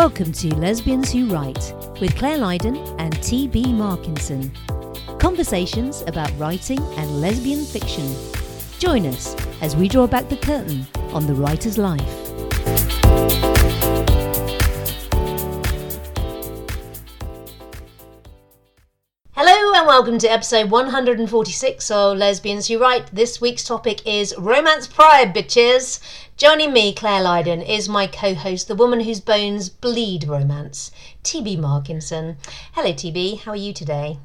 Welcome to Lesbians Who Write with Claire Lydon and T.B. Markinson. Conversations about writing and lesbian fiction. Join us as we draw back the curtain on the writer's life. Welcome to episode 146 of Lesbians Who Write. This week's topic is Romance Pride, bitches. Joining me, Claire Lydon, is my co host, the woman whose bones bleed romance, TB Markinson. Hello, TB. How are you today?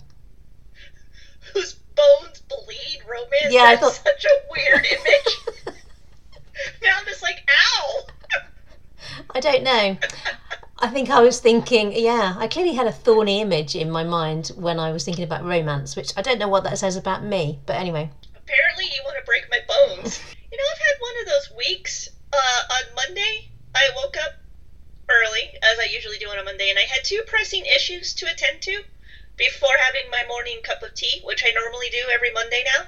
Whose bones bleed romance? Yeah, I That's thought- such a weird image. now I'm just like, ow! I don't know. I think I was thinking, yeah, I clearly had a thorny image in my mind when I was thinking about romance, which I don't know what that says about me, but anyway. Apparently, you want to break my bones. You know, I've had one of those weeks. Uh, on Monday, I woke up early, as I usually do on a Monday, and I had two pressing issues to attend to before having my morning cup of tea, which I normally do every Monday now.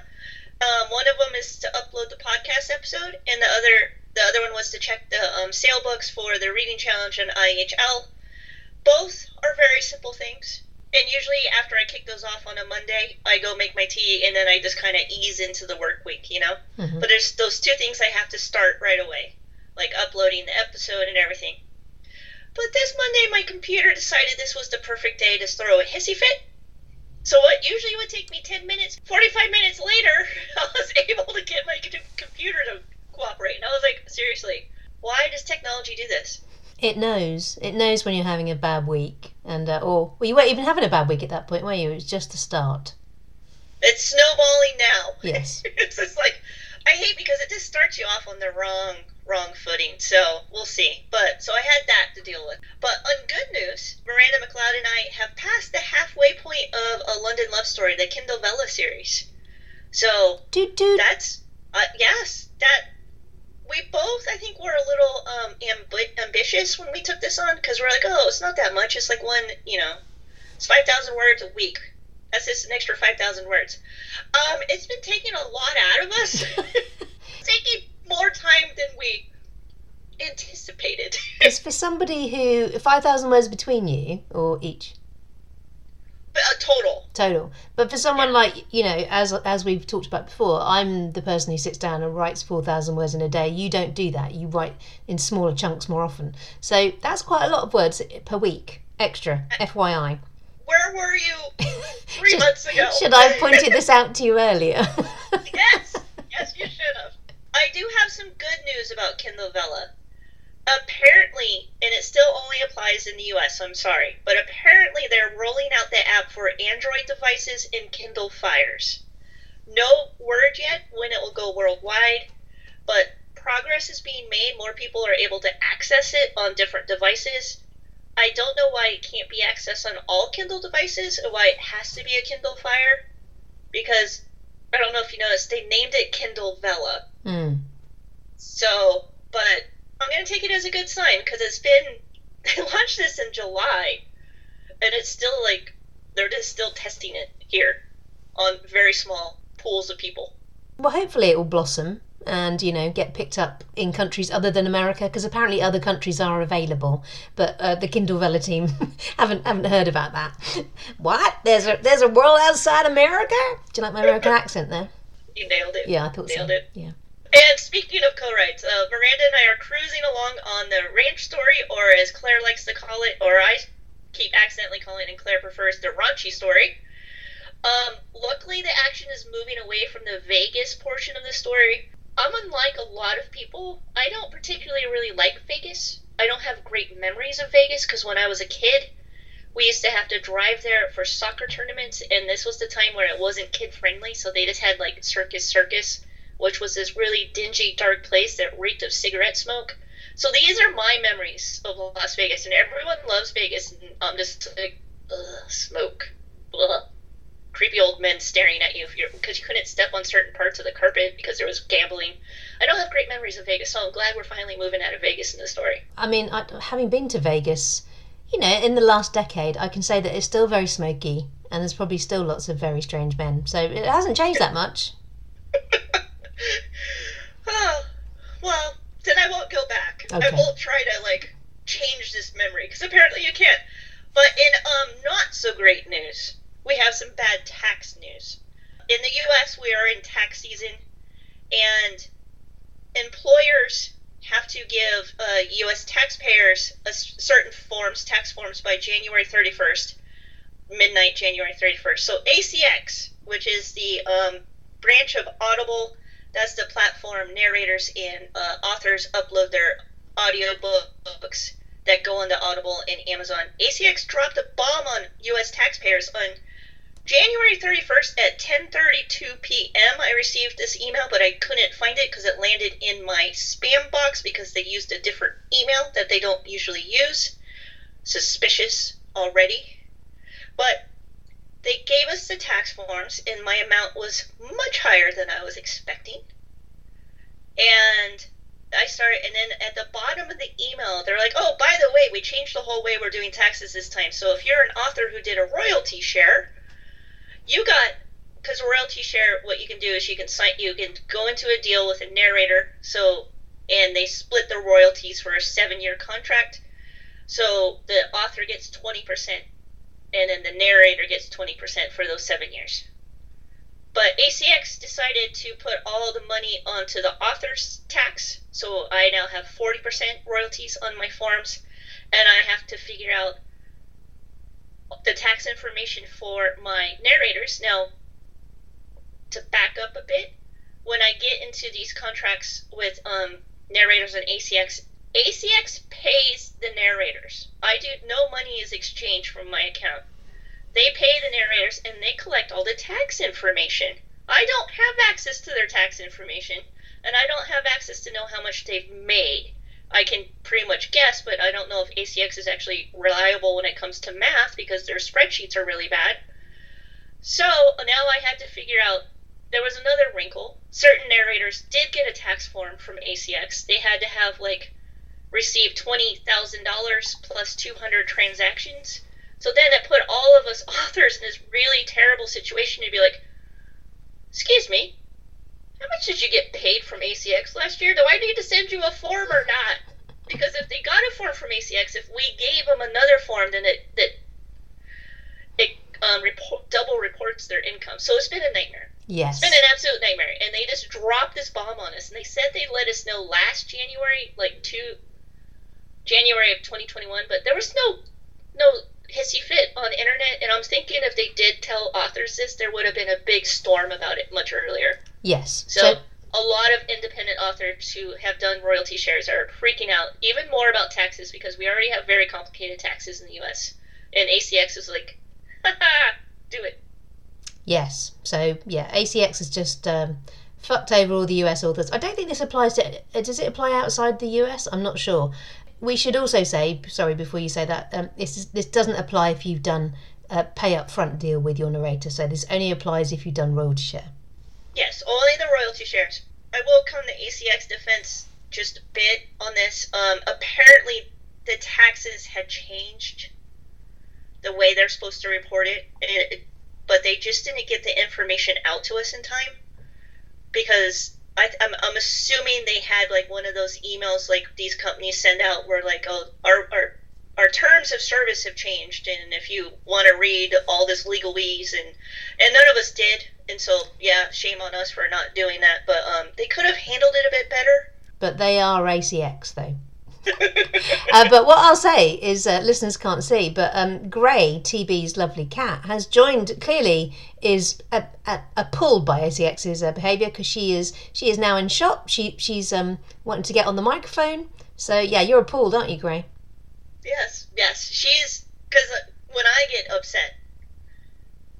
Um, one of them is to upload the podcast episode, and the other the other one was to check um, sale books for the reading challenge and IHL. Both are very simple things. And usually, after I kick those off on a Monday, I go make my tea and then I just kind of ease into the work week, you know? Mhm. But there's those two things I have to start right away, like uploading the episode and everything. But this Monday, my computer decided this was the perfect day to throw a hissy fit. So, what usually would take me 10 minutes, 45 minutes later, I was able to get my computer to cooperate. And I was like, seriously, why does technology do this? It knows. It knows when you're having a bad week. And, uh, or, well, you weren't even having a bad week at that point, were you? It was just the start. It's snowballing now. Yes. it's just like I hate because it just starts you off on the wrong wrong footing. So we'll see. But so I had that to deal with. But on good news, Miranda MacLeod and I have passed the halfway point of a London Love Story, the Kindle Vella series. So Dude, dude. that's uh, yes, that we both I think were a little um, amb- ambitious when we took this on because we're like, oh, it's not that much. It's like one, you know, it's five thousand words a week. That's just an extra five thousand words. Um, it's been taking a lot out of us. taking more time than we anticipated. It's for somebody who, 5,000 words between you, or each. Total. total. But for someone like you know, as as we've talked about before, I'm the person who sits down and writes four thousand words in a day. You don't do that. You write in smaller chunks more often. So that's quite a lot of words per week. Extra, FYI. Where were you three Should- months ago? Should I have pointed this out to you earlier? yes, yes, you should have. I do have some good news about Kindle Vella. Apparently, and it still only applies in the US, so I'm sorry, but apparently they're rolling out the app for Android devices and Kindle Fires. No word yet when it will go worldwide, but progress is being made. More people are able to access it on different devices. I don't know why it can't be accessed on all Kindle devices or why it has to be a Kindle Fire, because I don't know if you noticed, they named it Kindle Vella. Hmm. So, but I'm going to take it as a good sign because it's been, they launched this in July and it's still like, they're just still testing it here on very small pools of people. Well, hopefully it will blossom and you know get picked up in countries other than America because apparently other countries are available. But uh, the Kindle Vella team haven't haven't heard about that. what? There's a there's a world outside America? Do you like my American accent there? You nailed it. Yeah, I thought so. Nailed it. Yeah. And speaking of co-writes, uh, Miranda and I are cruising along on the ranch story, or as Claire likes to call it, or I keep accidentally calling it, and Claire prefers the raunchy story. Um, luckily, the action is moving away from the Vegas portion of the story. I'm unlike a lot of people. I don't particularly really like Vegas. I don't have great memories of Vegas because when I was a kid, we used to have to drive there for soccer tournaments, and this was the time where it wasn't kid friendly, so they just had like Circus Circus which was this really dingy, dark place that reeked of cigarette smoke. So these are my memories of Las Vegas, and everyone loves Vegas. And I'm just like, ugh, smoke, ugh. creepy old men staring at you because you couldn't step on certain parts of the carpet because there was gambling. I don't have great memories of Vegas, so I'm glad we're finally moving out of Vegas in the story. I mean, I, having been to Vegas, you know, in the last decade, I can say that it's still very smoky, and there's probably still lots of very strange men. So it hasn't changed that much. oh, well, then I won't go back. I won't try to like change this memory because apparently you can't. But in um, not so great news, we have some bad tax news. In the U.S., we are in tax season, and employers have to give uh, U.S. taxpayers a s- certain forms, tax forms, by January 31st, midnight, January 31st. So ACX, which is the um, branch of Audible, that's the platform narrators and uh, authors upload their audiobooks that go on the Audible and Amazon. ACX dropped a bomb on U.S. taxpayers on January 31st at 10:32 p.m. I received this email, but I couldn't find it because it landed in my spam box because they used a different email that they don't usually use. Suspicious already. But they gave us the tax forms, and my amount was much higher than I was expecting. And I started, and then at the bottom of the email, they're like, "Oh, by the way, we changed the whole way we're doing taxes this time. So if you're an author who did a royalty share, you got because royalty share. What you can do is you can sign, you can go into a deal with a narrator. So and they split the royalties for a seven-year contract. So the author gets twenty percent, and then the narrator gets twenty percent for those seven years. But ACX decided to put all the money onto the author's tax, so I now have 40% royalties on my forms, and I have to figure out the tax information for my narrators. Now, to back up a bit, when I get into these contracts with um, narrators and ACX, ACX pays the narrators. I do no money is exchanged from my account. They pay the narrators and they collect all the tax information. I don't have access to their tax information, and I don't have access to know how much they've made. I can pretty much guess, but I don't know if ACX is actually reliable when it comes to math because their spreadsheets are really bad. So now I had to figure out there was another wrinkle. Certain narrators did get a tax form from ACX. They had to have like received twenty thousand dollars plus two hundred transactions. So then it put all of us authors in this really terrible situation to be like, excuse me, how much did you get paid from ACX last year? Do I need to send you a form or not? Because if they got a form from ACX, if we gave them another form, then it that it um, report, double reports their income. So it's been a nightmare. Yes. It's been an absolute nightmare. And they just dropped this bomb on us. And they said they'd let us know last January, like two January of 2021, but there was no no hissy fit on the internet. And I'm thinking if they did tell authors this, there would have been a big storm about it much earlier. Yes. So, a lot of independent authors who have done royalty shares are freaking out even more about taxes because we already have very complicated taxes in the US. And ACX is like, do it. Yes. So yeah, ACX has just um, fucked over all the US authors. I don't think this applies to. Does it apply outside the US? I'm not sure. We should also say, sorry, before you say that, um, this is, this doesn't apply if you've done a pay up front deal with your narrator. So this only applies if you've done royalty share. Yes, only the royalty shares. I will come to ACX defense just a bit on this. Um, apparently, the taxes had changed the way they're supposed to report it, it, but they just didn't get the information out to us in time because I, I'm, I'm assuming they had like one of those emails like these companies send out where like oh, our, our our terms of service have changed and if you want to read all this legalese and and none of us did and so yeah shame on us for not doing that but um, they could have handled it a bit better But they are ACX though. Uh, but what I'll say is, uh, listeners can't see, but um, Gray, TB's lovely cat, has joined. Clearly, is a, a, a pulled by ACX's uh, behaviour because she is she is now in shop. She she's um wanting to get on the microphone. So yeah, you're appalled, aren't you, Gray? yes yes she's because uh, when i get upset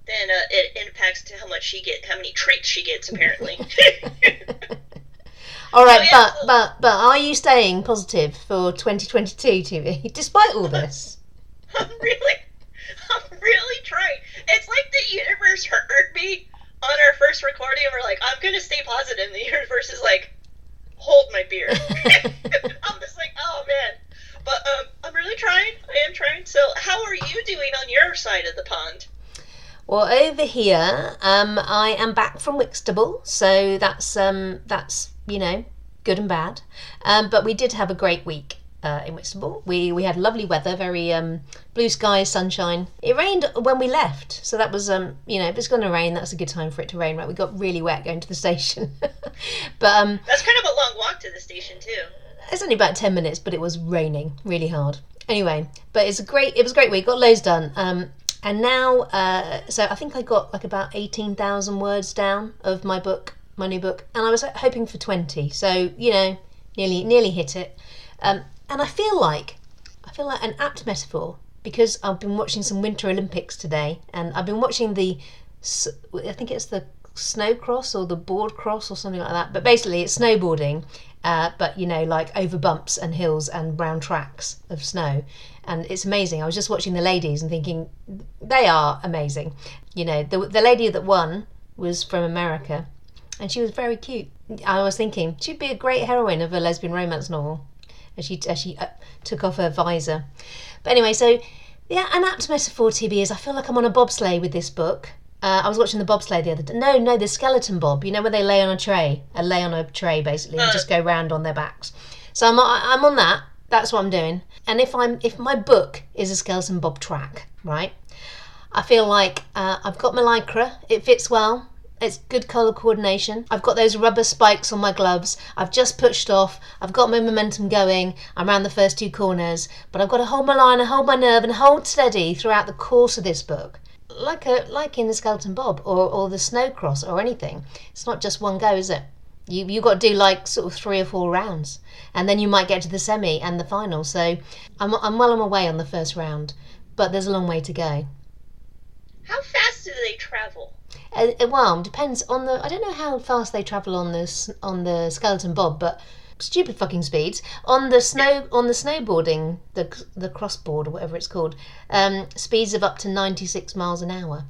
then uh, it impacts to how much she get how many treats she gets apparently All right, but but but are you staying positive for 2022 TB despite all this? I'm really, I'm really trying. It's like the universe heard me on our first recording, and we're like, I'm gonna stay positive. And the universe is like, hold my beer. I'm just like, oh man. But um, I'm really trying. I am trying. So, how are you doing on your side of the pond? Well, over here, um, I am back from Whitstable, so that's um, that's you know good and bad. Um, but we did have a great week. uh, in Whitstable. We we had lovely weather, very um, blue skies, sunshine. It rained when we left, so that was um, you know if it's going to rain, that's a good time for it to rain. Right, we got really wet going to the station, but um, That's kind of a long walk to the station too. it's only about ten minutes, but it was raining really hard. Anyway, but it's a great. It was a great week. Got loads done. Um, and now, uh, so I think I got like about eighteen thousand words down of my book, my new book, and I was hoping for twenty. So you know, nearly nearly hit it. Um, and I feel like I feel like an apt metaphor because I've been watching some Winter Olympics today, and I've been watching the, I think it's the snow cross or the board cross or something like that. But basically, it's snowboarding, uh, but you know, like over bumps and hills and round tracks of snow, and it's amazing. I was just watching the ladies and thinking they are amazing. You know, the the lady that won was from America, and she was very cute. I was thinking she'd be a great heroine of a lesbian romance novel as she as she uh, took off her visor. But anyway, so yeah, an apt metaphor, TB, is I feel like I'm on a bobsleigh with this book. Uh, I was watching the bobsleigh the other day. No, no, the skeleton bob. You know where they lay on a tray, a lay on a tray basically, and just go round on their backs. So I'm I'm on that. That's what I'm doing. And if I'm if my book is a skeleton bob track, right? I feel like uh, I've got my lycra. It fits well. It's good colour coordination. I've got those rubber spikes on my gloves. I've just pushed off. I've got my momentum going. I'm around the first two corners, but I've got to hold my line and hold my nerve and hold steady throughout the course of this book. Like a like in the Skeleton Bob or, or the Snow Cross or anything. It's not just one go, is it? You you got to do like sort of three or four rounds, and then you might get to the semi and the final. So I'm I'm well on my way on the first round, but there's a long way to go. How fast do they travel? Uh, uh, well, depends on the. I don't know how fast they travel on this on the skeleton bob, but stupid fucking speeds on the snow on the snowboarding the the crossboard or whatever it's called. Um, speeds of up to ninety six miles an hour.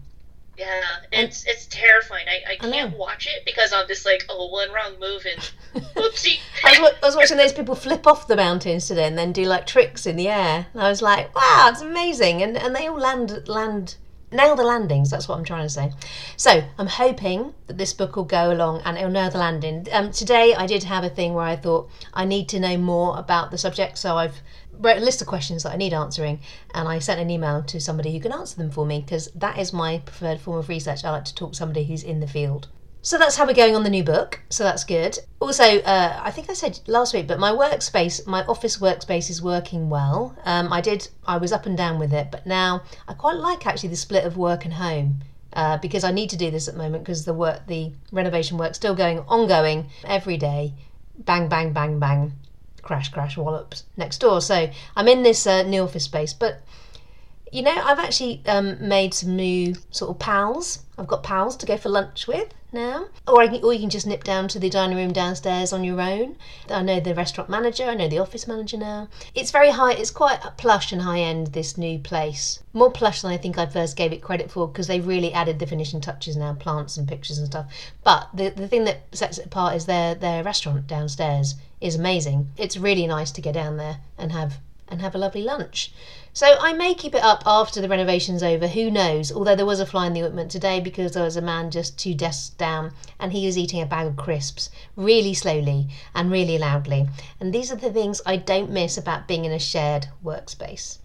Yeah, it's it's terrifying. I, I I can't know. watch it because I'm just like, oh, one wrong move and whoopsie. I was, I was watching those people flip off the mountains today and then do like tricks in the air. And I was like, wow, it's amazing. And and they all land land nail the landings. That's what I'm trying to say. So I'm hoping that this book will go along and it'll nail the landing. Um, today I did have a thing where I thought I need to know more about the subject, so I've wrote a list of questions that I need answering, and I sent an email to somebody who can answer them for me because that is my preferred form of research. I like to talk to somebody who's in the field. So that's how we're going on the new book. So that's good. Also, uh, I think I said last week, but my workspace, my office workspace, is working well. Um, I did, I was up and down with it, but now I quite like actually the split of work and home. Uh, because I need to do this at the moment because the work, the renovation work, still going ongoing every day. Bang, bang, bang, bang, crash, crash, wallops next door. So I'm in this uh, new office space, but you know, I've actually um, made some new sort of pals. I've got pals to go for lunch with now, or can, or you can just nip down to the dining room downstairs on your own. I know the restaurant manager. I know the office manager now. It's very high. It's quite plush and high end. This new place, more plush than I think I first gave it credit for, because they've really added the finishing touches now, plants and pictures and stuff. But the the thing that sets it apart is their their restaurant downstairs is amazing. It's really nice to go down there and have and have a lovely lunch. So I may keep it up after the renovation's over, who knows? Although there was a fly in the ointment today because there was a man just two desks down and he was eating a bag of crisps really slowly and really loudly. And these are the things I don't miss about being in a shared workspace.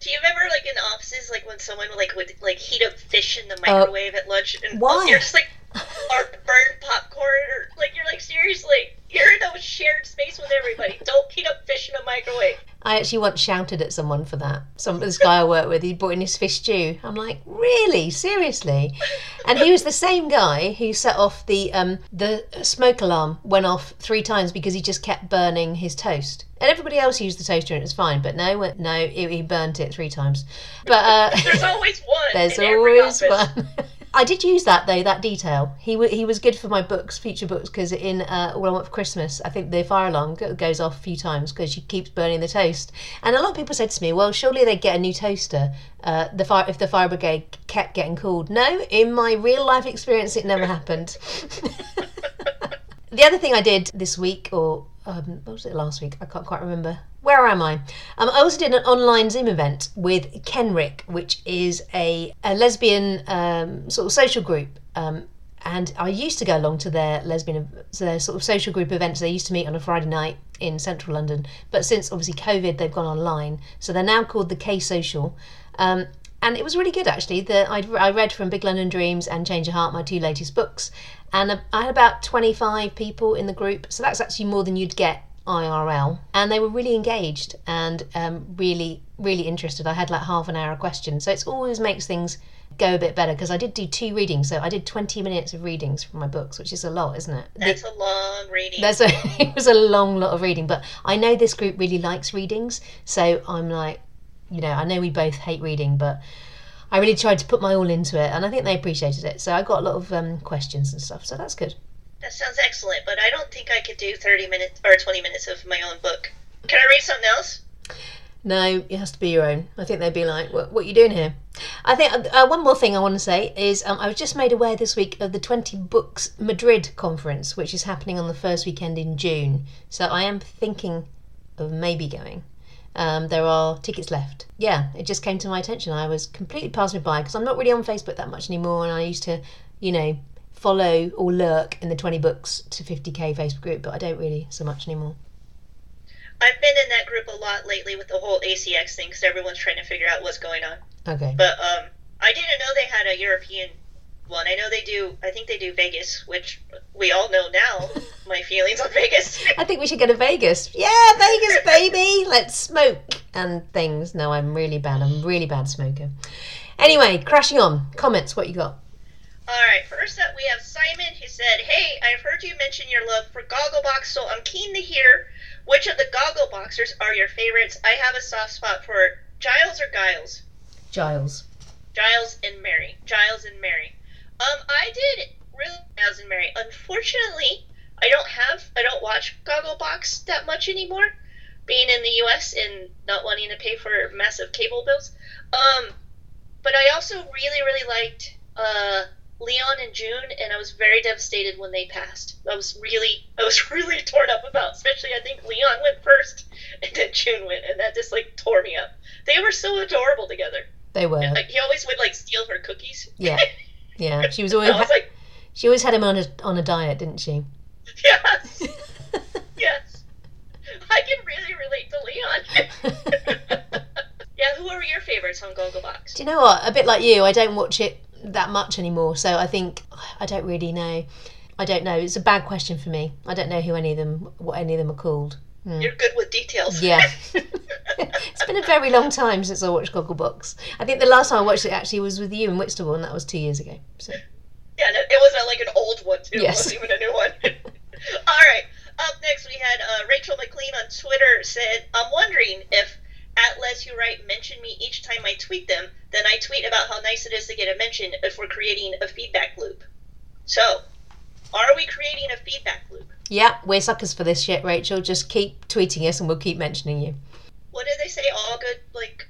Do you remember, like in offices, like when someone like would like heat up fish in the microwave at lunch, and Uh, why? you're just like, or burn popcorn, or like you're like seriously, you're in a shared space with everybody. Don't heat up fish in a microwave. I actually once shouted at someone for that. Some this guy I work with, he brought in his fish stew. I'm like, really, seriously? And he was the same guy who set off the um, the smoke alarm went off three times because he just kept burning his toast. And everybody else used the toaster and it was fine, but no, no, he, he burnt it three times. But uh, There's always one. there's always one. I did use that though, that detail. He w- he was good for my books, future books, because in uh, All I Want for Christmas, I think the fire alarm go- goes off a few times because she keeps burning the toast. And a lot of people said to me, "Well, surely they'd get a new toaster." Uh, the fire if the fire brigade kept getting called. No, in my real life experience, it never happened. the other thing I did this week, or um, what was it last week? I can't quite remember. Where am I? Um, I also did an online Zoom event with Kenric, which is a, a lesbian um, sort of social group. Um, and I used to go along to their lesbian, their sort of social group events. They used to meet on a Friday night in central London. But since obviously COVID, they've gone online. So they're now called the K Social. Um, and it was really good actually. The, I, I read from Big London Dreams and Change Your Heart, my two latest books, and I had about 25 people in the group. So that's actually more than you'd get IRL, and they were really engaged and um, really, really interested. I had like half an hour of questions, so it always makes things go a bit better because I did do two readings, so I did 20 minutes of readings from my books, which is a lot, isn't it? That's a long reading. That's a, it was a long lot of reading, but I know this group really likes readings, so I'm like, you know, I know we both hate reading, but I really tried to put my all into it, and I think they appreciated it. So I got a lot of um, questions and stuff, so that's good. That sounds excellent, but I don't think I could do 30 minutes or 20 minutes of my own book. Can I read something else? No, it has to be your own. I think they'd be like, "What, what are you doing here?" I think uh, one more thing I want to say is um, I was just made aware this week of the 20 Books Madrid conference, which is happening on the first weekend in June. So I am thinking of maybe going. Um, there are tickets left. Yeah, it just came to my attention. I was completely passed me by because I'm not really on Facebook that much anymore, and I used to, you know, follow or lurk in the 20 books to 50k Facebook group, but I don't really so much anymore. I've been in that group a lot lately with the whole ACX thing because everyone's trying to figure out what's going on. Okay. But um, I didn't know they had a European one. I know they do. I think they do Vegas, which we all know now. my feelings on Vegas. I think we should go to Vegas. Yeah, Vegas, baby. Let's smoke and things. No, I'm really bad. I'm really bad smoker. Anyway, crashing on. Comments. What you got? All right. First up, we have Simon. He said, "Hey, I've heard you mention your love for Gogglebox, so I'm keen to hear which of the Goggleboxers are your favorites. I have a soft spot for Giles or Giles. Giles. Giles and Mary. Giles and Mary. Um, I did really and Mary. Unfortunately, I don't have I don't watch Gogglebox that much anymore, being in the U.S. and not wanting to pay for massive cable bills. Um, but I also really really liked uh, Leon and June, and I was very devastated when they passed. I was really I was really torn up about, especially I think Leon went first, and then June went, and that just like tore me up. They were so adorable together. They were. And, like he always would like steal her cookies. Yeah. Yeah. She was always. I was like, she always had him on a on a diet, didn't she? yes, yes. I can really relate to Leon. yeah, who are your favorites on Gogglebox? Do you know what? A bit like you, I don't watch it that much anymore, so I think I don't really know. I don't know. It's a bad question for me. I don't know who any of them, what any of them are called. Hmm. You're good with details. Yeah. it's been a very long time since I watched Gogglebox. I think the last time I watched it actually was with you in Whitstable, and that was two years ago. So Yeah, it was like an old one too. Yes. It wasn't even a new one. All right. Up next, we had uh, Rachel McLean on Twitter said, "I'm wondering if at Les Who Write mention me each time I tweet them. Then I tweet about how nice it is to get a mention if we're creating a feedback loop. So, are we creating a feedback loop? yeah, we're suckers for this shit, Rachel. Just keep tweeting us, and we'll keep mentioning you. What do they say? All good like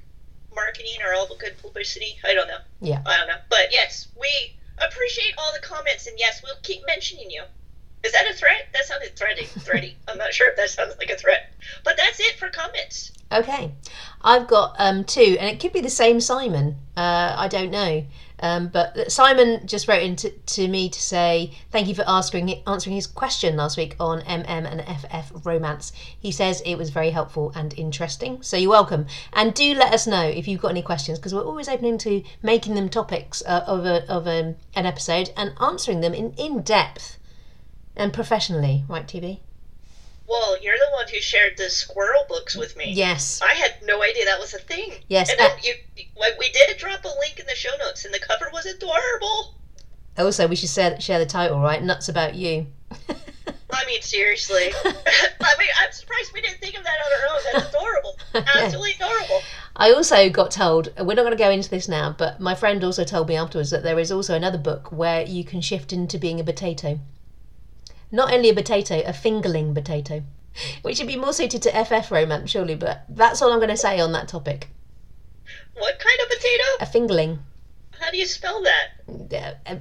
marketing or all the good publicity? I don't know. Yeah. I don't know. But yes, we appreciate all the comments, and yes, we'll keep mentioning you. Is that a threat? That sounded threatening. Threaty. I'm not sure if that sounds like a threat. But that's it for comments. Okay, I've got um, two, and it could be the same Simon. Uh, I don't know. Um, but Simon just wrote in to, to me to say thank you for answering answering his question last week on MM and FF romance. He says it was very helpful and interesting. So you're welcome, and do let us know if you've got any questions because we're always open to making them topics uh, of a, of a, an episode and answering them in in depth and professionally. Right, TB? Well, you're the one who shared the squirrel books with me. Yes. I had no idea that was a thing. Yes, And then uh- you, we did drop a link in the show notes, and the cover was adorable. Also, we should share, share the title, right? Nuts about you. I mean, seriously. I mean, I'm surprised we didn't think of that on our own. That's adorable. Absolutely adorable. I also got told, we're not going to go into this now, but my friend also told me afterwards that there is also another book where you can shift into being a potato. Not only a potato, a fingerling potato. Which would be more suited to FF romance, surely, but that's all I'm going to say on that topic. What kind of potato? A fingerling. How do you spell that? Uh,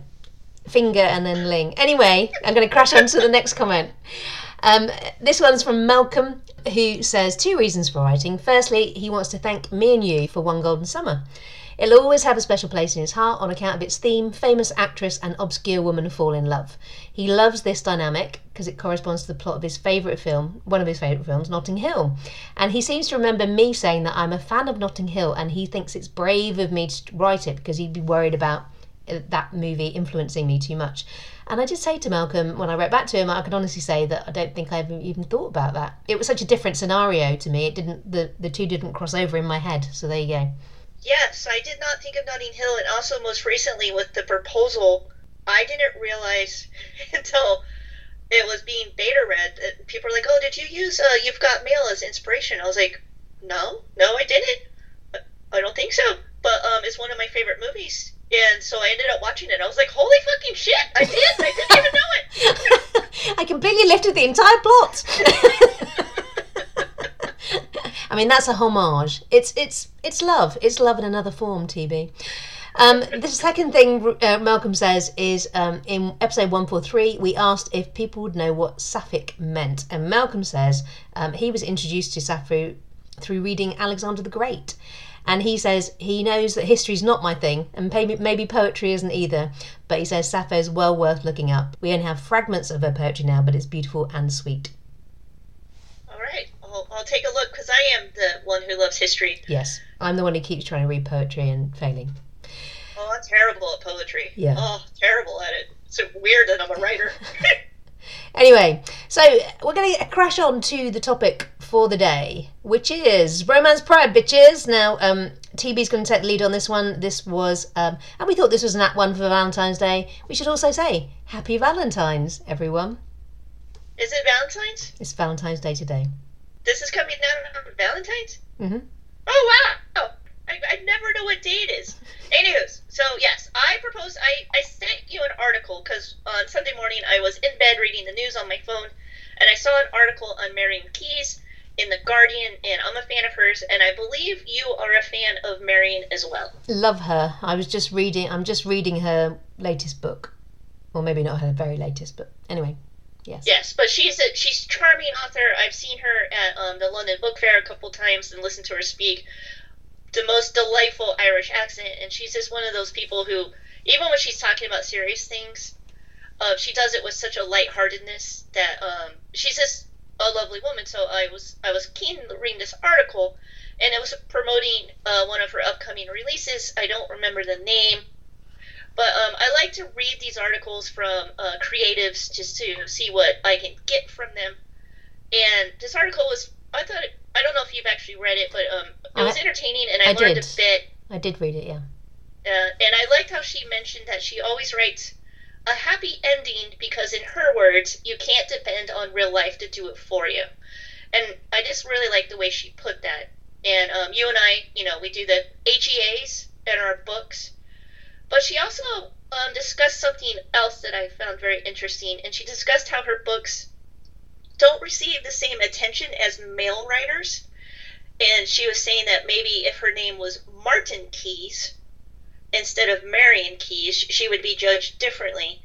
a finger and then ling. Anyway, I'm going to crash on to the next comment. Um, this one's from Malcolm, who says two reasons for writing. Firstly, he wants to thank me and you for One Golden Summer. It'll always have a special place in his heart on account of its theme famous actress and obscure woman fall in love. He loves this dynamic because it corresponds to the plot of his favourite film, one of his favourite films, Notting Hill. And he seems to remember me saying that I'm a fan of Notting Hill and he thinks it's brave of me to write it because he'd be worried about uh, that movie influencing me too much. And I did say to Malcolm when I wrote back to him, I could honestly say that I don't think I ever even thought about that. It was such a different scenario to me. It didn't the the two didn't cross over in my head. So there you go. Yes, I did not think of Notting Hill, and also most recently with the proposal, I didn't realize until it was being beta read that people are like, "Oh, did you use uh, You've Got Mail as inspiration?" I was like, "No, no, I didn't. I don't think so." But um, it's one of my favorite movies, and so I ended up watching it. I was like, "Holy fucking shit! I did! I didn't even know it." I completely lifted the entire plot. I mean, that's a homage. It's it's it's love. It's love in another form, TB. Um, the second thing uh, Malcolm says is um, in episode 143, we asked if people would know what Sapphic meant. And Malcolm says um, he was introduced to Sappho through reading Alexander the Great. And he says he knows that history's not my thing, and maybe, maybe poetry isn't either. But he says Sappho's well worth looking up. We only have fragments of her poetry now, but it's beautiful and sweet. I'll, take a look because I am the one who loves history. Yes, I'm the one who keeps trying to read poetry and failing. Oh, I'm terrible at poetry. Yeah. Oh, terrible at it. It's so weird that I'm a writer. Anyway, so we're going to crash on to the topic for the day, which is romance pride, bitches. Now, um, TB's going to take the lead on this one. This was, um, and we thought this was an apt one for Valentine's Day. We should also say Happy Valentine's, everyone. Is it Valentine's? It's Valentine's Day today. This is coming out on Valentine's? Mm-hmm. Oh, wow. I, I never know what day it is. Anywho's, so yes, I proposed, I, I sent you an article because on Sunday morning I was in bed reading the news on my phone and I saw an article on Marian Keyes in The Guardian and I'm a fan of hers and I believe you are a fan of Marion as well. Love her. I was just reading. I'm just reading her latest book, or maybe not her very latest, but anyway, yes. Yes, but she's a she's charming author. I've seen her at um, the London Book Fair a couple times and listened to her speak. The most delightful Irish accent, and she's just one of those people who, even when she's talking about serious things, uh, she does it with such a lightheartedness that um, she's just a lovely woman. So I was I was keen to read this article, and it was promoting uh, one of her upcoming releases. I don't remember the name, but um, I like to read these articles from uh, creatives just to see what I can get from them. And this article was I thought it, I don't know if you've actually read it, but um, it was I- entertaining, and I, I learned did. a bit. I did read it. Yeah. Uh, and I liked how she mentioned that she always writes a happy ending because, in her words, you can't depend on real life to do it for you. And I just really like the way she put that. And um, you and I, you know, we do the HEAs in our books. But she also um, discussed something else that I found very interesting. And she discussed how her books don't receive the same attention as male writers. And she was saying that maybe if her name was Martin Keyes, instead of Marian Keyes, she would be judged differently.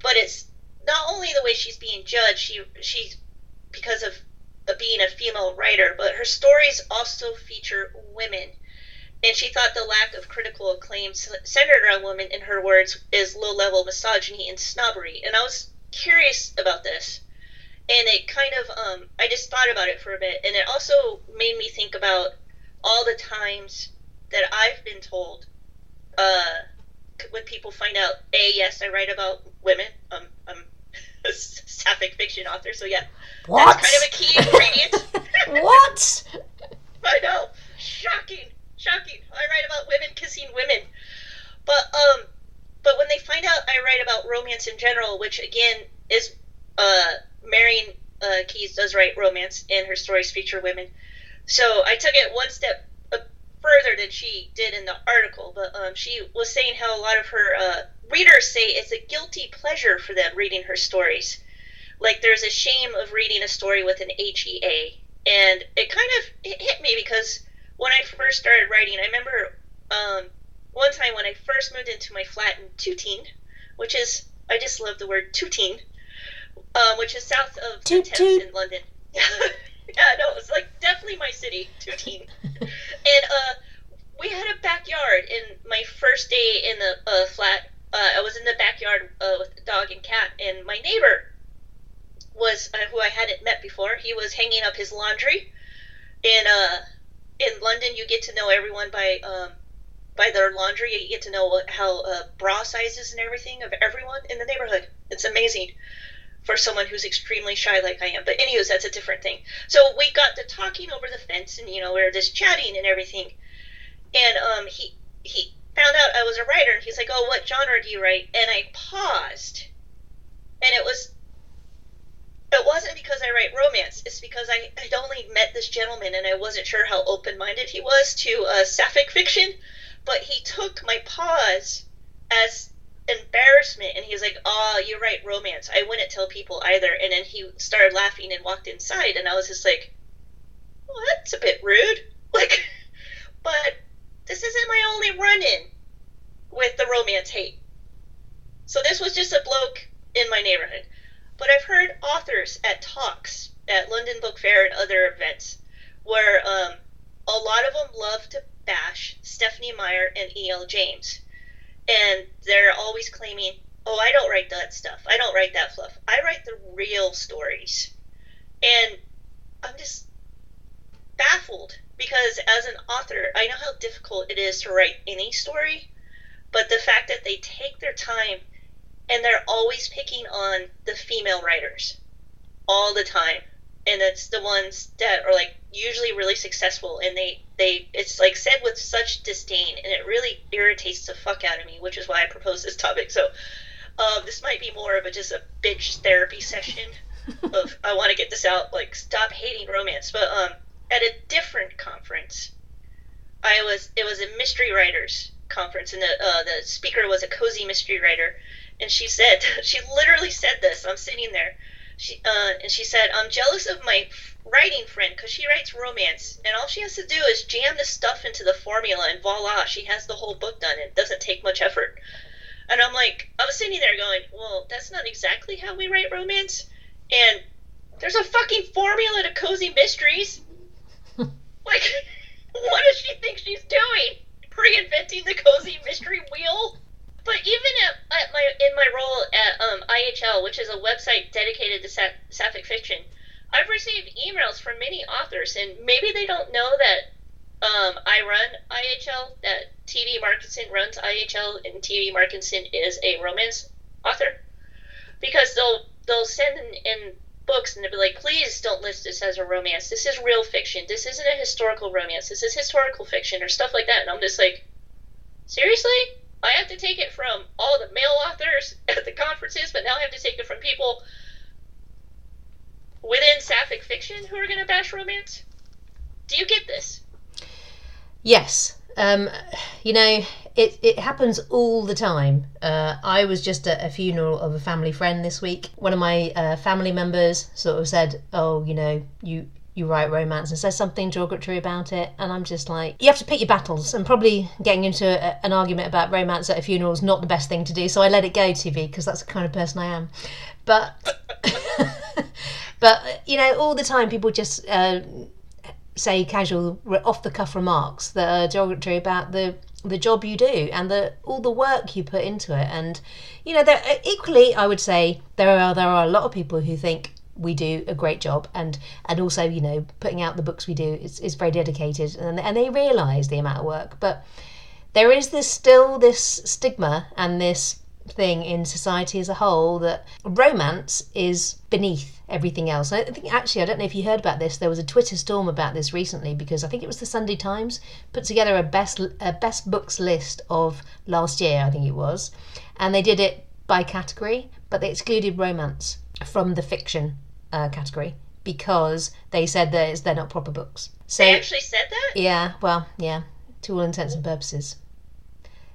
But it's not only the way she's being judged, she she's because of being a female writer, but her stories also feature women. And she thought the lack of critical acclaim centered around women, in her words, is low level misogyny and snobbery. And I was curious about this. And it kind of, um, I just thought about it for a bit. And it also made me think about all the times that I've been told uh, when people find out, A, yes, I write about women. Um, I'm a sapphic fiction author, so yeah, What? that's kind of a key ingredient. what? I know. Shocking. Shocking. I write about women kissing women. But um but when they find out I write about romance in general, which again is uh Marian uh, does write romance and her stories feature women. So I took it one step uh, further than she did in the article, but um, she was saying how a lot of her uh, readers say it's a guilty pleasure for them reading her stories. Like there's a shame of reading a story with an HEA, and it kind of it hit me because when I first started writing, I remember um, one time when I first moved into my flat in Tooting, which is I just love the word Tooting, um, which is south of Toot, the Thames toot. in London. yeah, no, it's like definitely my city, Tooting. and uh, we had a backyard in my first day in the uh, flat. Uh, I was in the backyard uh, with a dog and cat, and my neighbor was uh, who I hadn't met before. He was hanging up his laundry. and uh, in London, you get to know everyone by um, by their laundry. You get to know how uh, bra sizes and everything of everyone in the neighborhood. It's amazing for someone who's extremely shy like I am. But anyways, that's a different thing. So we got to talking over the fence, and you know we were just chatting and everything. And um, he he found out I was a writer, and he's like, "Oh, what genre do you write?" And I paused, and it was it wasn't because I write romance. It's because I I'd only met this gentleman, and I wasn't sure how open minded he was to uh, sapphic fiction. But he took my pause as embarrassment and he's like oh you write romance i wouldn't tell people either and then he started laughing and walked inside and i was just like well that's a bit rude like but this isn't my only run-in with the romance hate so this was just a bloke in my neighborhood but i've heard authors at talks at london book fair and other events where um, a lot of them love to bash Stephenie Meyer and E.L. James and they're always claiming, "Oh, I don't write that stuff. I don't write that fluff. I write the real stories." And I'm just baffled because as an author, I know how difficult it is to write any story, but the fact that they take their time and they're always picking on the female writers all the time. And it's the ones that are like usually really successful. And they they it's like said with such disdain. And it really irritates the fuck out of me which is why i proposed this topic. So uh, this might be more of a just a bitch therapy session of i want to get this out. Like stop hating romance. But um at a different conference i was it was a mystery writers conference. And the uh, the speaker was a cozy mystery writer and she said she literally said this i'm sitting there she uh, and she said, "I'm jealous of my writing friend because she writes romance, and all she has to do is jam the stuff into the formula, and voila, she has the whole book done. It doesn't take much effort." And I'm like, I was sitting there going, "Well, that's not exactly how we write romance." And there's a fucking formula to cozy mysteries. like, what does she think she's doing? Reinventing the cozy mystery wheel? But even at, at, my in my role at um, IHL, which is a website dedicated to sa- sapphic fiction, I've received emails from many authors, and maybe they don't know that um, I run IHL, that TB Markinson runs IHL, and TB Markinson is a romance author, because they'll they'll send in, in books and they'll be like, please don't list this as a romance. This is real fiction. This isn't a historical romance. This is historical fiction or stuff like that. And I'm just like, seriously? I have to take it from all the male authors at the conferences, but now I have to take it from people within sapphic fiction who are going to bash romance. Do you get this? Yes. Um, you know, it, it happens all the time. Uh, I was just at a funeral of a family friend this week. One of my uh, family members sort of said, "Oh, you know, you you write romance and says something derogatory about it and i'm just like you have to pick your battles and probably getting into a, an argument about romance at a funeral is not the best thing to do so i let it go TB because that's the kind of person i am. But but you know all the time people just uh, say casual off the cuff remarks that are derogatory about the the job you do and the all the work you put into it and you know there equally i would say there are there are a lot of people who think we do a great job and and also you know putting out the books we do is, is very dedicated and, and they realize the amount of work but there is this still this stigma and this thing in society as a whole that romance is beneath everything else. I think actually, I don't know if you heard about this. There was a Twitter storm about this recently because I think it was the Sunday Times put together a best a best books list of last year. I think it was, and they did it by category, but they excluded romance from the fiction uh, category because they said that they're not proper books. So, they actually said that? Yeah, well, yeah, to all intents and purposes.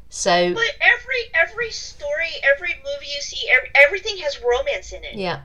So, but every every story, every movie you see, every, everything has romance in it. Yeah.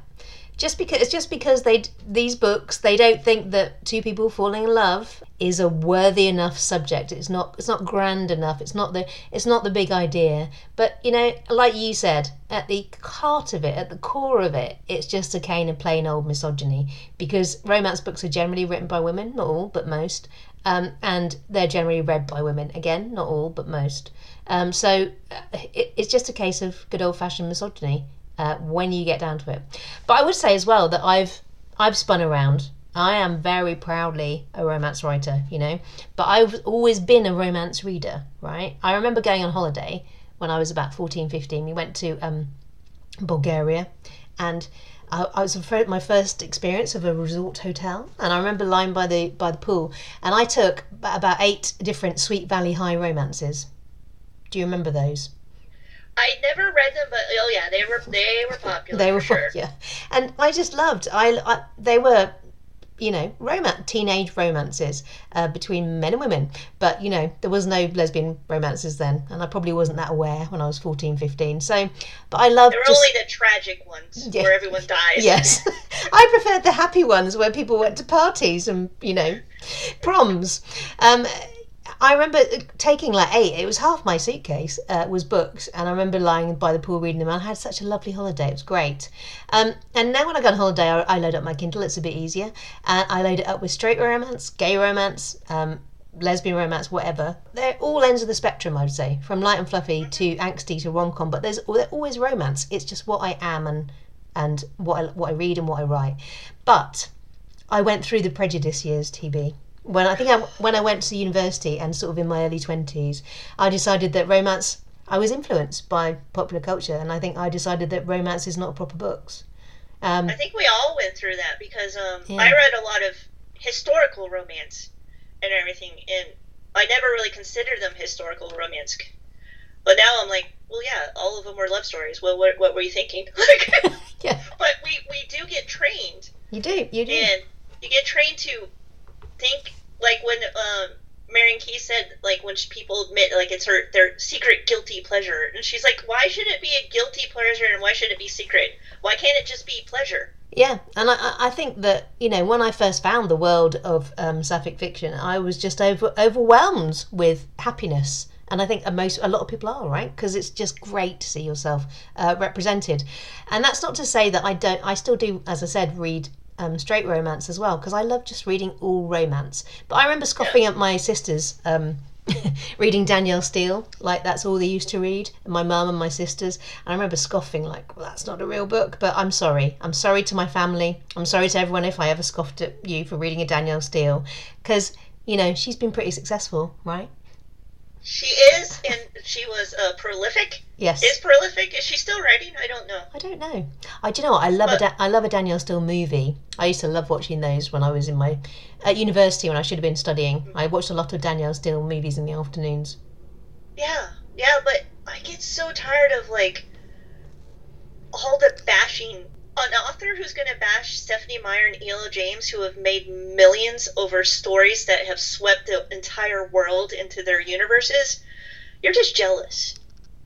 Just because it's just because they these books they don't think that two people falling in love is a worthy enough subject. It's not it's not grand enough. It's not the it's not the big idea. But you know like you said at the heart of it at the core of it it's just a kind of plain old misogyny. Because romance books are generally written by women not all but most. Um, and they're generally read by women. Again not all but most. Um, so uh, it, it's just a case of good old fashioned misogyny uh, when you get down to it. But I would say as well that I've I've spun around. I am very proudly a romance writer, you know, but I've always been a romance reader, right? I remember going on holiday when I was about 14, 15. We went to um, Bulgaria and I, I was my first experience of a resort hotel, and I remember lying by the by the pool, and I took about eight different Sweet Valley High romances. Do you remember those? I never read them, but oh yeah, they were they were popular. they were sure. yeah, and I just loved. I, I they were, you know, romance teenage romances uh, between men and women. But you know, there was no lesbian romances then, and I probably wasn't that aware when I was 14, 15. So, but I loved. There were just, only the tragic ones yeah. where everyone dies. Yes, I preferred the happy ones where people went to parties and you know, proms. Um, I remember taking like eight. It was half my suitcase uh, was books, and I remember lying by the pool reading them. I had such a lovely holiday. It was great. Um, and now when I go on holiday, I, I, load up my Kindle. It's a bit easier, and I load it up with straight romance, gay romance, um, lesbian romance, whatever. They're all ends of the spectrum, I would say, from light and fluffy to angsty to rom com. But there's always romance. It's just what I am and and what I, what I read and what I write. But I went through the prejudice years, TB when I think I, when I went to university and sort of in my early twenties, I decided that romance. I was influenced by popular culture, and I think I decided that romance is not proper books. Um, I think we all went through that because um, yeah. I read a lot of historical romance and everything, and I never really considered them historical romance. But now I'm like, well, yeah, all of them were love stories. Well, what, what were you thinking? yeah. But we, we do get trained. You do, you do. And you get trained to think like when um, Marian Keyes said like when people admit like it's her their secret guilty pleasure, and she's like, why should it be a guilty pleasure and why should it be secret? Why can't it just be pleasure? Yeah, and I, I think that you know when I first found the world of um, sapphic fiction, I was just over, overwhelmed with happiness, and I think most a lot of people are right because it's just great to see yourself uh, represented, and that's not to say that I don't. I still do, as I said, read um, straight romance as well because I love just reading all romance. But I remember scoffing at my sisters um, reading Danielle Steel, like that's all they used to read. My mum and my sisters. And I remember scoffing, like, well, that's not a real book. But I'm sorry. I'm sorry to my family. I'm sorry to everyone if I ever scoffed at you for reading a Danielle Steel because you know she's been pretty successful, right? She is, and she was uh, prolific. Yes. Is prolific? Is she still writing? I don't know. I don't know. I do you know what I love but, a da- I love a Danielle Steel movie. I used to love watching those when I was in my at university when I should have been studying. Mm-hmm. I watched a lot of Danielle Steel movies in the afternoons. Yeah, yeah, but I get so tired of like all the bashing an author who's going to bash Stephenie Meyer and E.L. James, who have made millions over stories that have swept the entire world into their universes, you're just jealous.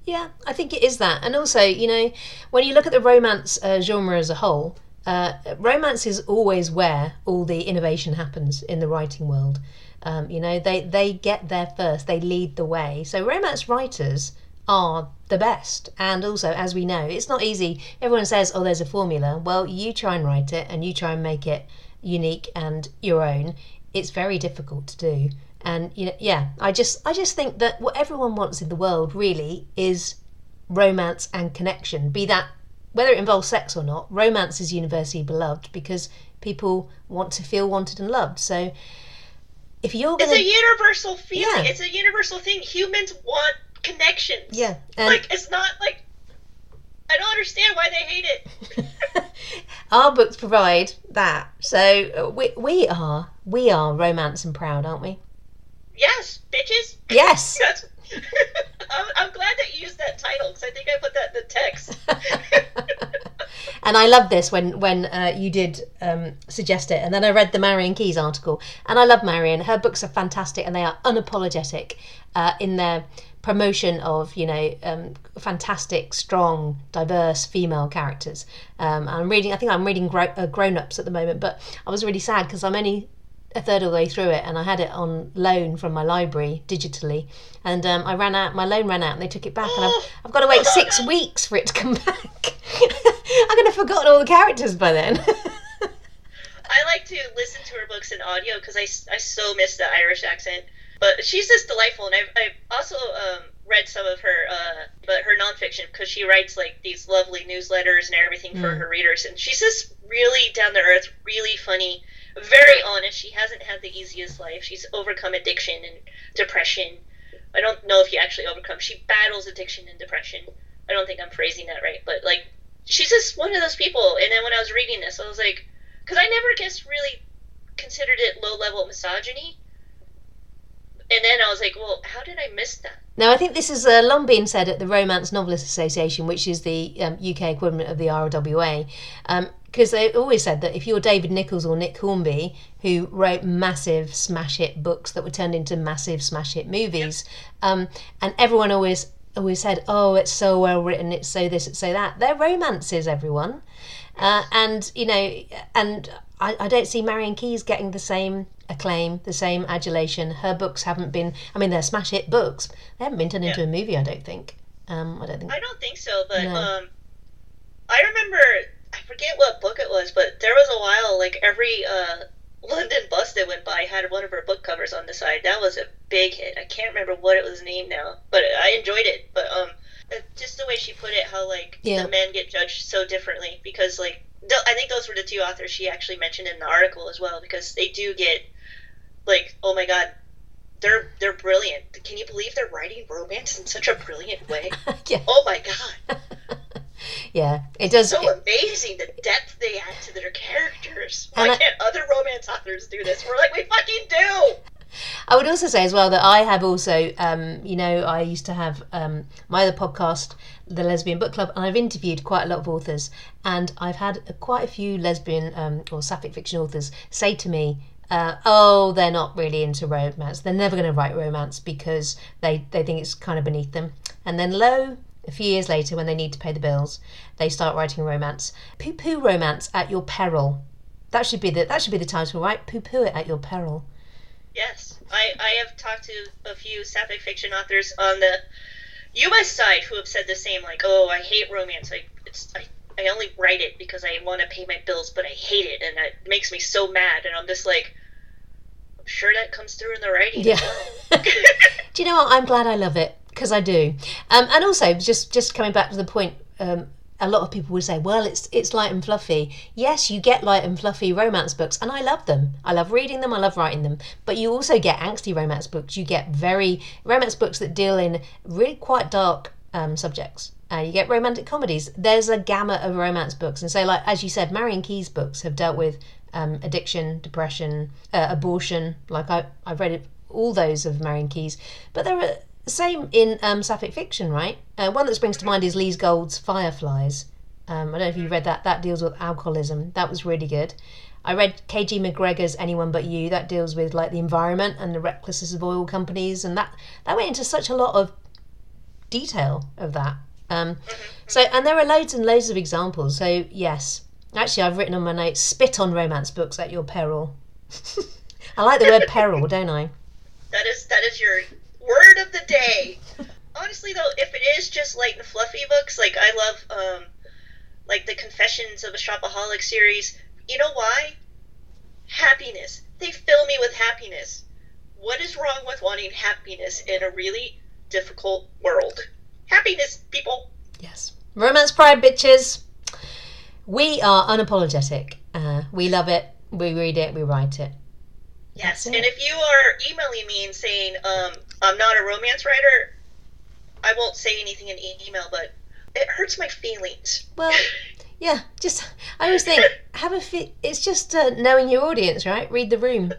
Yeah, I think it is that. And also, you know, when you look at the romance uh, genre as a whole, uh, romance is always where all the innovation happens in the writing world. Um, you know, they, they get there first, they lead the way. So, romance writers are the best. And also, as we know, it's not easy. Everyone says, oh, there's a formula. Well, you try and write it and you try and make it unique and your own. It's very difficult to do. And you know, yeah, I just I just think that what everyone wants in the world really is romance and connection. Be that whether it involves sex or not, romance is universally beloved because people want to feel wanted and loved. So if you're gonna, it's a universal feeling. Yeah. It's a universal thing. Humans want connections. Yeah. Like it's not like I don't understand why they hate it. Our books provide that. So uh, we we are we are romance and proud, aren't we? Yes, bitches. Yes. I'm, I'm, glad that you used that title because I think I put that in the text. and I love this when when uh, you did um, suggest it, and then I read the Marian Keyes article, and I love Marian. Her books are fantastic, and they are unapologetic uh, in their promotion of you know um, fantastic, strong, diverse female characters. Um, I'm reading. I think I'm reading gro- uh, Grown Ups at the moment, but I was really sad because I'm only a third of the way through it and I had it on loan from my library digitally and um, I ran out my loan ran out and they took it back and I've, I've got to wait six weeks for it to come back I'm gonna have forgotten all the characters by then I like to listen to her books in audio because I, I so miss the Irish accent. But she's just delightful, and I've, I've also um, read some of her, uh, but her nonfiction because she writes like these lovely newsletters and everything for Mm. her readers, and she's just really down to earth, really funny, very honest. She hasn't had the easiest life. She's overcome addiction and depression. I don't know if you actually overcome. She battles addiction and depression. I don't think I'm phrasing that right, but like she's just one of those people. And then when I was reading this, I was like, because I never guess really considered it low level misogyny. And then I was like, well, how did I miss that? Now, I think this has uh, long been said at the Romance Novelists Association, which is the um, UK equivalent of the RWA, because they always said that if you're David Nicholls or Nick Hornby, who wrote massive smash hit books that were turned into massive smash hit movies, um, and everyone always always said, "Oh, it's so well written, it's so this, it's so that." They're romances, everyone, uh, and you know, and I, I don't see Marian Keyes getting the same acclaim, the same adulation. Her books haven't been. I mean, they're smash hit books. They haven't been turned into a movie. I don't think. Um, I don't think. I don't think so, but No. um, I remember I forget what book it was, but there was a while like every uh, London bus that went by had one of her book covers on the side. That was a big hit. I can't remember what it was named now, but I enjoyed it. But um, uh, just the way she put it, how like Yeah. the men get judged so differently because like I think those were the two authors she actually mentioned in the article as well because they do get like oh my god. They're they're brilliant. Can you believe they're writing romance in such a brilliant way? yeah, Oh my god. yeah. It does. so it- amazing the depth they add to their characters. Why I- can't other romance authors do this? We're like, we fucking do. I would also say as well that I have also, um, you know, I used to have um, my other podcast, the Lesbian Book Club, and I've interviewed quite a lot of authors, and I've had quite a few lesbian um, or sapphic fiction authors say to me, uh, "Oh, they're not really into romance. They're never going to write romance because they they think it's kind of beneath them." And then lo. A few years later, when they need to pay the bills, they start writing romance. Poo-poo romance at your peril. That should be the that should be the title, right? Poo-poo it at your peril. Yes, I, I have talked to a few sapphic fiction authors on the U.S. side who have said the same. Like, oh, I hate romance. I it's I, I only write it because I want to pay my bills, but I hate it, and it makes me so mad. And I'm just like, I'm sure that comes through in the writing. Yeah. well. do you know what? I'm glad I love it because I do. Um, and also, just just coming back to the point, um, a lot of people would say, "Well, it's it's light and fluffy." Yes, you get light and fluffy romance books, and I love them. I love reading them. I love writing them. But you also get angsty romance books. You get very romance books that deal in really quite dark um, subjects. Uh, you get romantic comedies. There's a gamut of romance books, and so, like as you said, Marian Keyes' books have dealt with um, addiction, depression, uh, abortion. Like I, I've read all those of Marian Keyes', but there are same in um, sapphic fiction, right? Uh, one that springs to mind is Lise Gold's Fireflies. Um, I don't know if you read that. That deals with alcoholism. That was really good. I read KG MacGregor's Anyone But You. That deals with like the environment and the recklessness of oil companies, and that that went into such a lot of detail of that. Um, so, and there are loads and loads of examples. So, yes, actually, I've written on my notes: spit on romance books at your peril. I like the word peril, don't I? That is that is your word of the day. Honestly, though, if it is just light and fluffy books, like I love, um, like the Confessions of a Shopaholic series. You know why? Happiness. They fill me with happiness. What is wrong with wanting happiness in a really difficult world? Happiness, people. Yes. Romance Pride, bitches. We are unapologetic. Uh, we love it. We read it. We write it. Yes, it. and if you are emailing me and saying um, I'm not a romance writer, I won't say anything in email, but it hurts my feelings. Well, yeah. Just I always think have a. Fe- it's just uh, knowing your audience, right? Read the room.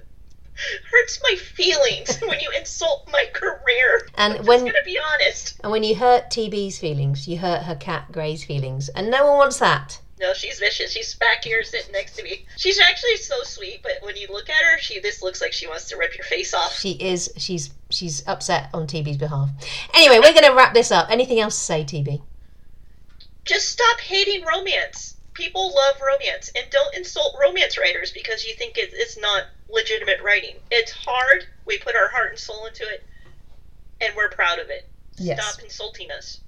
Hurts my feelings when you insult my career. And I'm when- just gonna be honest. And when you hurt TB's feelings, you hurt her cat Gray's feelings, and no one wants that. No, she's vicious. She's back here sitting next to me. She's actually so sweet, but when you look at her, she this looks like she wants to rip your face off. She is. She's she's upset on TB's behalf. Anyway, we're going to wrap this up. Anything else to say, TB? Just stop hating romance. People love romance, and don't insult romance writers because you think it, it's not legitimate writing. It's hard. We put our heart and soul into it, and we're proud of it. Yes. Stop insulting us.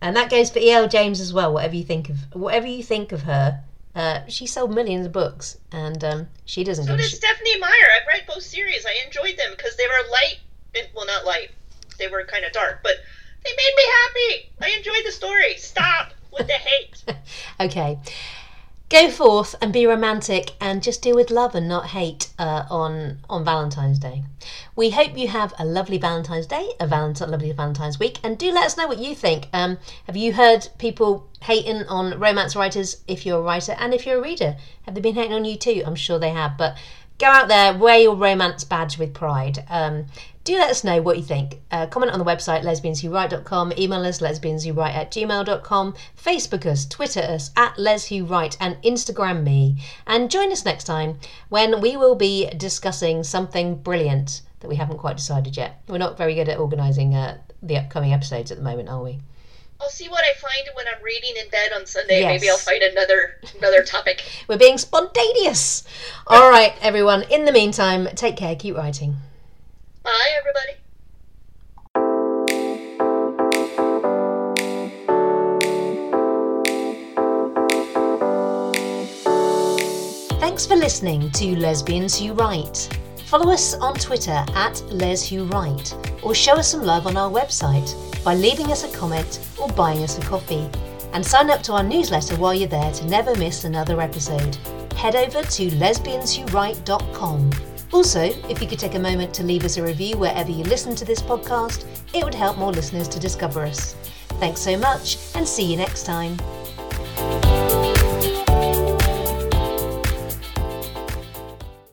And that goes for E.L. James as well. Whatever you think of whatever you think of her, uh, she sold millions of books, and um, she doesn't So did shit. Stephenie Meyer. I've read both series. I enjoyed them because they were light. Well, not light. They were kind of dark, but they made me happy. I enjoyed the story. Stop with the hate. Okay. Go forth and be romantic and just deal with love and not hate uh, on on Valentine's Day. We hope you have a lovely Valentine's Day, a Valentine, lovely Valentine's week, and do let us know what you think. Um, have you heard people hating on romance writers if you're a writer and if you're a reader? Have they been hating on you too? I'm sure they have, but go out there, wear your romance badge with pride. Um, do let us know what you think. Uh, comment on the website lesbianswhowrite.com, email us lesbianswhowrite at gmail.com, Facebook us, Twitter us at leswhowrite, and Instagram me. And join us next time when we will be discussing something brilliant that we haven't quite decided yet. We're not very good at organising uh, the upcoming episodes at the moment, are we? I'll see what I find when I'm reading in bed on Sunday. Yes. Maybe I'll find another another topic. We're being spontaneous. All right, everyone. In the meantime, take care, keep writing. Bye, everybody. Thanks for listening to Lesbians Who Write. Follow us on Twitter at Les Who Write, or show us some love on our website by leaving us a comment or buying us a coffee. And sign up to our newsletter while you're there to never miss another episode. Head over to lesbianswhowrite.com. Also, if you could take a moment to leave us a review wherever you listen to this podcast, it would help more listeners to discover us. Thanks so much, and see you next time.